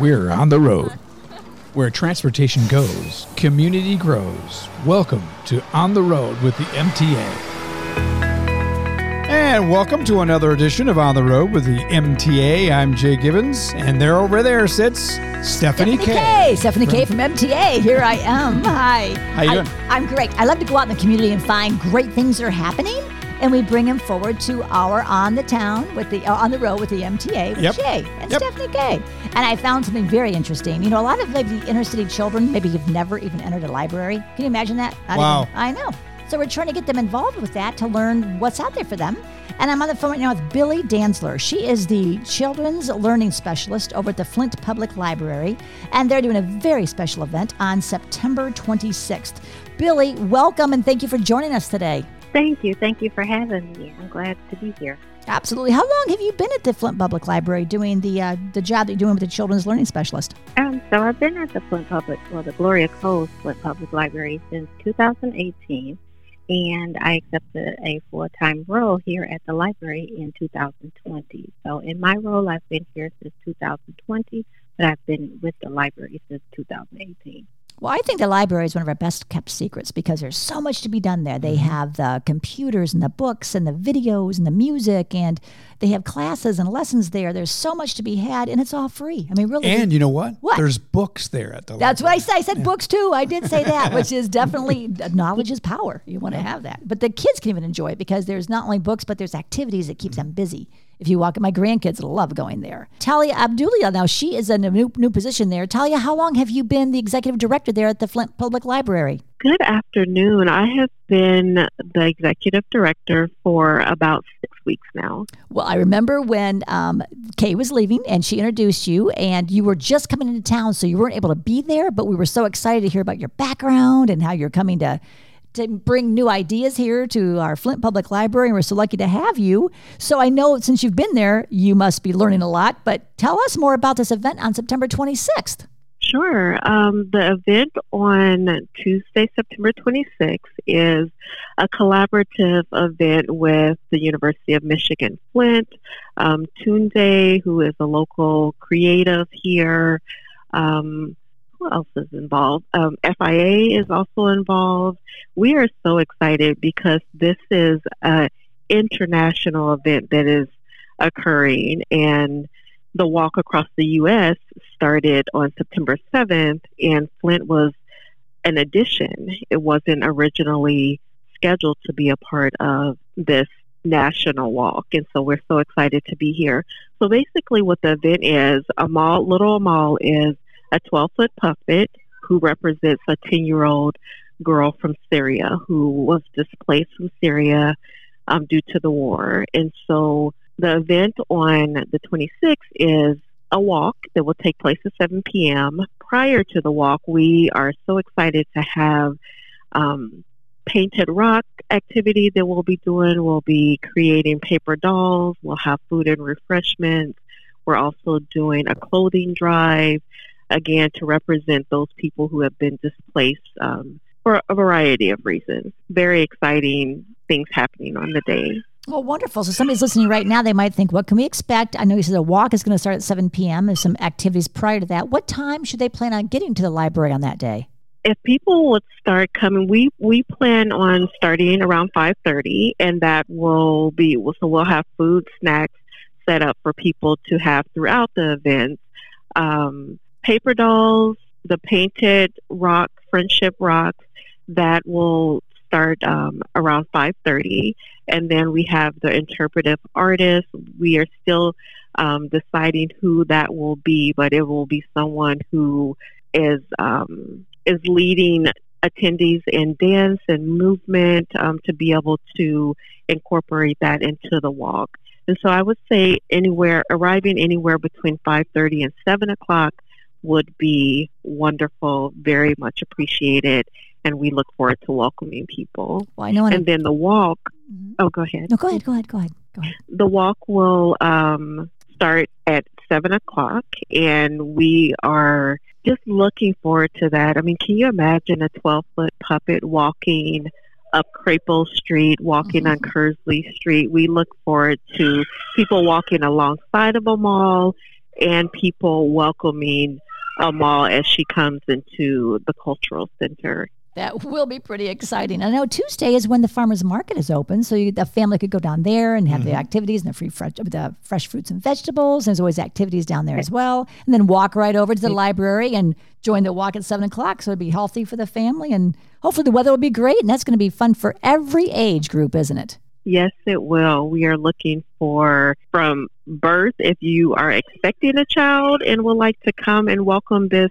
We're on the road. Where transportation goes, community grows. Welcome to On the Road with the MTA. And welcome to another edition of On the Road with the MTA. I'm Jay Gibbons, and there over there sits Stephanie, Stephanie K. Stephanie K from MTA. Here I am. Hi. How you doing? I'm great. I love to go out in the community and find great things that are happening, and we bring him forward to our on the town with the uh, on the road with the MTA with Yep. Jay and Yep. Stephanie K. And I found something very interesting. You know, a lot of like the inner city children maybe have never even entered a library. Can you imagine that? Not Wow. even- I know. So we're trying to get them involved with that to learn what's out there for them. And I'm on the phone right now with Billie Dantzler. She is the children's learning specialist over at the Flint Public Library, and they're doing a very special event on September 26th. Billy, welcome and thank you for joining us today. Thank you. Thank you for having me. I'm glad to be here. Absolutely. How long have you been at the Flint Public Library doing the uh, the job that you're doing with the children's learning specialist? Um, so I've been at the Flint Public, well, the Gloria Coles Flint Public Library since 2018, and I accepted a full-time role here at the library in 2020. So in my role, I've been here since 2020, but I've been with the library since 2018. Well, I think the library is one of our best kept secrets because there's so much to be done there. They Mm-hmm. have the computers and the books and the videos and the music, and they have classes and lessons there. There's so much to be had, and it's all free. I mean, really. And you know what? What? There's books there at the that's what I library. said. I said books too. I did say that, which is definitely knowledge is power. You want to have that, but the kids can even enjoy it because there's not only books, but there's activities that keeps them busy. If you walk, my grandkids love going there. Taliah Abdullah, now she is in a new, new position there. Talia, how long have you been the executive director there at the Flint Public Library? Good afternoon. I have been the executive director for about six weeks now. Well, I remember when um, Kay was leaving and she introduced you, and you were just coming into town, so you weren't able to be there. But we were so excited to hear about your background and how you're coming to to bring new ideas here to our Flint Public Library. And we're so lucky to have you. So I know since you've been there, you must be learning a lot. But tell us more about this event on September 26th. Sure. Um, the event on Tuesday, September 26th is a collaborative event with the University of Michigan Flint, um, Tunde, who is a local creative here. Um, who else is involved? Um, FIA is also involved. We are so excited because this is an international event that is occurring and the walk across the U.S. started on September 7th, and Flint was an addition. It wasn't originally scheduled to be a part of this national walk, and so we're so excited to be here. So basically, what the event is Amal little Amal is a 12 foot puppet who represents a 10 year old girl from Syria who was displaced from Syria um, due to the war, and so the event on the 26th is a walk that will take place at 7 p.m. Prior to the walk, we are so excited to have um, painted rock activity that we'll be doing. We'll be creating paper dolls. We'll have food and refreshments. We're also doing a clothing drive, again, to represent those people who have been displaced um, for a variety of reasons. Very exciting things happening on the day. Well, wonderful. So somebody's listening right now, they might think, what can we expect? I know you said the walk is going to start at 7 p.m. There's some activities prior to that. What time should they plan on getting to the library on that day? if people would start coming, we we plan on starting around five thirty, and that will be so we'll have food snacks set up for people to have throughout the event. Um, paper dolls, the painted rock, friendship rocks, that will start um, around five thirty, and then we have the interpretive artist. We are still um, deciding who that will be, but it will be someone who is um, is leading attendees in dance and movement um, to be able to incorporate that into the walk. And so I would say anywhere arriving anywhere between five thirty and seven o'clock would be wonderful, very much appreciated, and we look forward to welcoming people. Well, I know. a- And then the walk. Mhm. Oh, go ahead. No, go ahead. Go ahead. Go ahead. Go ahead. The walk will um, start at seven o'clock, and we are just looking forward to that. I mean, can you imagine a twelve foot puppet walking up Crapo Street, walking on Kearsley Street? We look forward to people walking alongside of Amal and people welcoming Amal as she comes into the cultural center. That will be pretty exciting. I know Tuesday is when the farmers market is open, so you, the family could go down there and have mm-hmm. the activities and the free fresh, the fresh fruits and vegetables. There's always activities down there as well, and then walk right over to the library and join the walk at seven o'clock. So it'd be healthy for the family, and hopefully the weather will be great, and that's going to be fun for every age group, isn't it? Yes, it will. We are looking for from birth if you are expecting a child and would like to come and welcome this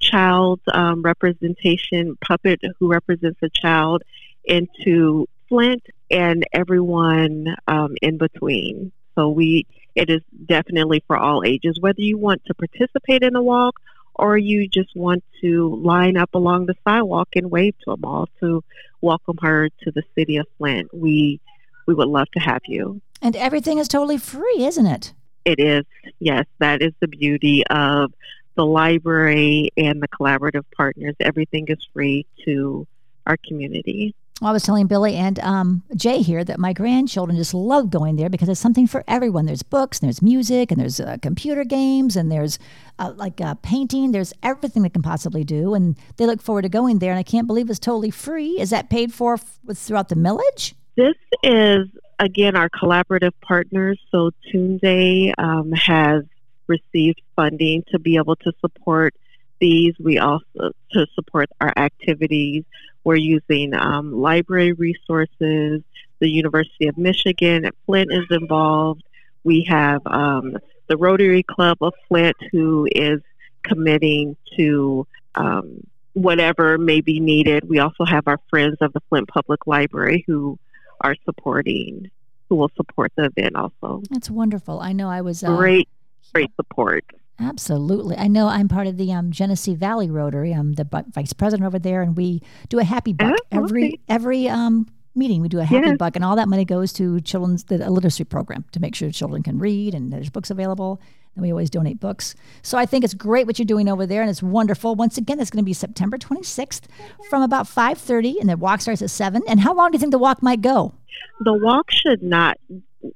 child um, representation puppet who represents a child into Flint and everyone um, in between. So we it is definitely for all ages, whether you want to participate in a walk or you just want to line up along the sidewalk and wave to Amal to welcome her to the city of Flint. We we would love to have you. And everything is totally free, isn't it? It is. Yes, that is the beauty of the library and the collaborative partners, everything is free to our community. Well, I was telling Billie and um, Jay here that my grandchildren just love going there because it's something for everyone. There's books, and there's music, and there's uh, computer games, and there's uh, like uh, painting. There's everything they can possibly do, and they look forward to going there. And I can't believe it's totally free. Is that paid for f- throughout the millage? This is again our collaborative partners. So Tunde um, has received funding to be able to support these. We also to support our activities. We're using um, library resources. The University of Michigan at Flint is involved. We have um, the Rotary Club of Flint who is committing to um, whatever may be needed. We also have our friends of the Flint Public Library who are supporting, who will support the event also. That's wonderful. I know I was uh, great great support. Absolutely. I know I'm part of the um, Genesee Valley Rotary. I'm the vice president over there, and we do a happy buck oh, every every um, meeting. We do a happy yes. buck, and all that money goes to children's the literacy program to make sure children can read, and there's books available. And we always donate books. So I think it's great what you're doing over there, and it's wonderful. Once again, it's going to be September 26th from about 5:30, and the walk starts at seven. And how long do you think the walk might go? The walk should not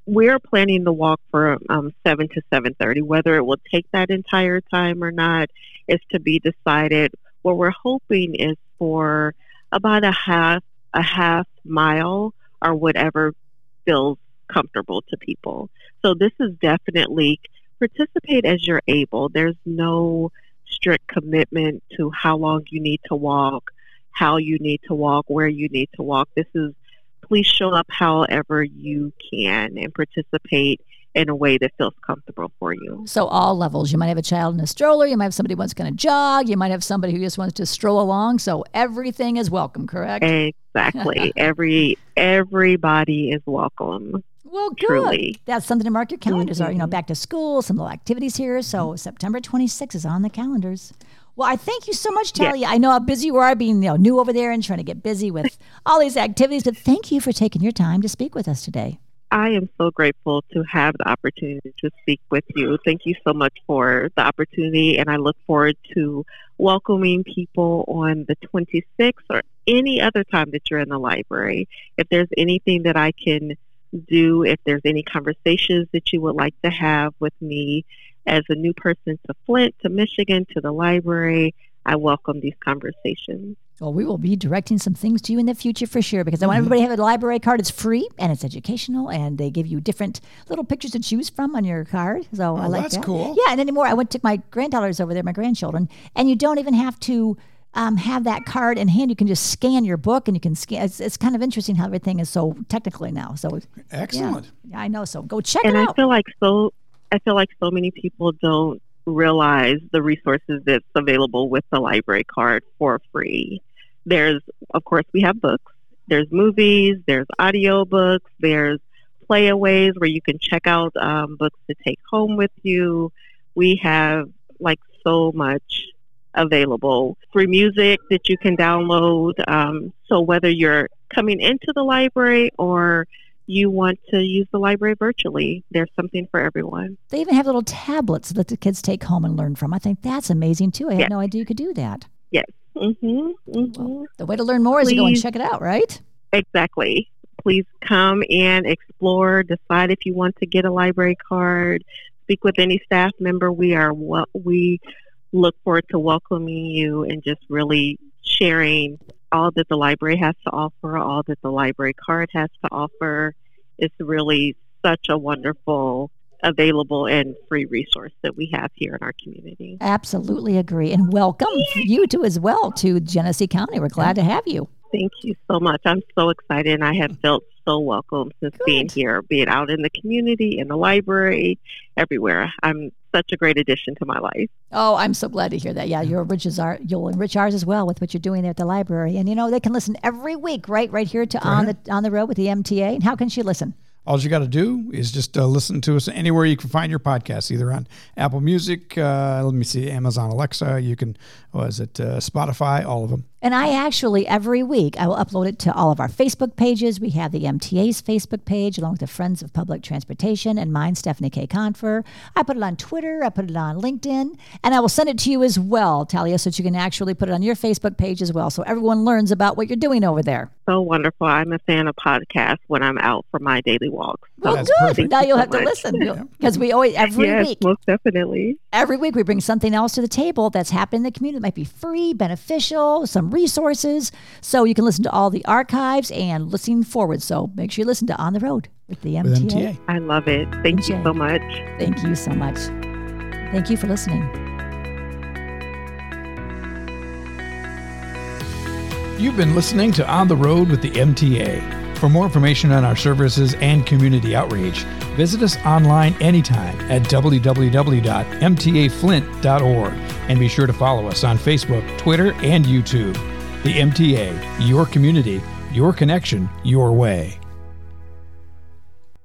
we're planning the walk for um, 7 to 7.30 whether it will take that entire time or not is to be decided what we're hoping is for about a half a half mile or whatever feels comfortable to people so this is definitely participate as you're able. There's no strict commitment to how long you need to walk how you need to walk where you need to walk. This is please show up however you can and participate in a way that feels comfortable for you. So all levels. You might have a child in a stroller, you might have somebody who's going to jog, you might have somebody who just wants to stroll along. So everything is welcome, correct? Exactly. Every everybody is welcome. Well, good. Truly. That's something to mark your calendars. Mm-hmm. Are you know back to school, some little activities here. So mm-hmm. September 26 is on the calendars. Well, I thank you so much, Taliah. I know how busy you are being you know, new over there and trying to get busy with all these activities, but thank you for taking your time to speak with us today. I am so grateful to have the opportunity to speak with you. Thank you so much for the opportunity, and I look forward to welcoming people on the 26th or any other time that you're in the library. If there's anything that I can do, if there's any conversations that you would like to have with me, as a new person to Flint, to Michigan, to the library, I welcome these conversations. Well, we will be directing some things to you in the future for sure because I want mm-hmm. everybody to have a library card. It's free and it's educational, and they give you different little pictures to choose from on your card. So oh, I like that's that. cool. Yeah, and anymore, I went took my granddaughters over there, my grandchildren, and you don't even have to um, have that card in hand. You can just scan your book, and you can scan. It's, it's kind of interesting how everything is so technically now. So excellent. Yeah, I know. So go check and it out. And I feel like so I feel like so many people don't realize the resources that's available with the library card for free. There's, of course, we have books. There's movies. There's audio books. There's playaways where you can check out um, books to take home with you. We have like so much available. Free music that you can download. Um, so whether you're coming into the library or you want to use the library virtually. There's something for everyone. They even have little tablets that the kids take home and learn from. I think that's amazing too. I yes. had no idea you could do that. Yes. Mm-hmm. Mm-hmm. Well, the way to learn more Please. is to go and check it out, right? Exactly. Please come and explore, decide if you want to get a library card, speak with any staff member, we are what we look forward to welcoming you and just really sharing all that the library has to offer, all that the library card has to offer. It's really such a wonderful available and free resource that we have here in our community. Absolutely agree. And welcome you too as well to Genesee County. We're glad to have you. Thank you so much. I'm so excited and I have felt so welcome since Good. being here, being out in the community, in the library, everywhere. I'm such a great addition to my life. Oh, I'm so glad to hear that. Yeah, you'll enrich, our, you'll enrich ours as well with what you're doing there at the library. And you know, they can listen every week, right? Right here to on the on the road with the MTA. And how can she listen? All you got to do is just uh, listen to us anywhere you can find your podcast, either on Apple Music, uh, let me see, Amazon Alexa. You can, was it uh, Spotify? All of them. And I actually, every week, I will upload it to all of our Facebook pages. We have the MTA's Facebook page, along with the Friends of Public Transportation, and mine, Stephanie K. Confer. I put it on Twitter, I put it on LinkedIn, and I will send it to you as well, Taliah, so that you can actually put it on your Facebook page as well, so everyone learns about what you're doing over there. So wonderful. I'm a fan of podcasts when I'm out for my daily walks. So well, good. Perfect. Now you'll have to listen because we always, every yes, week. most definitely. Every week we bring something else to the table that's happened in the community. It might be free, beneficial, some resources. So you can listen to all the archives and listening forward. So make sure you listen to On the Road with the MTA. With MTA. I love it. Thank you so much. Thank you so much. Thank you for listening. You've been listening to On the Road with the MTA. For more information on our services and community outreach, visit us online anytime at www.mtaflint.org and be sure to follow us on Facebook, Twitter, and YouTube. The MTA, your community, your connection, your way.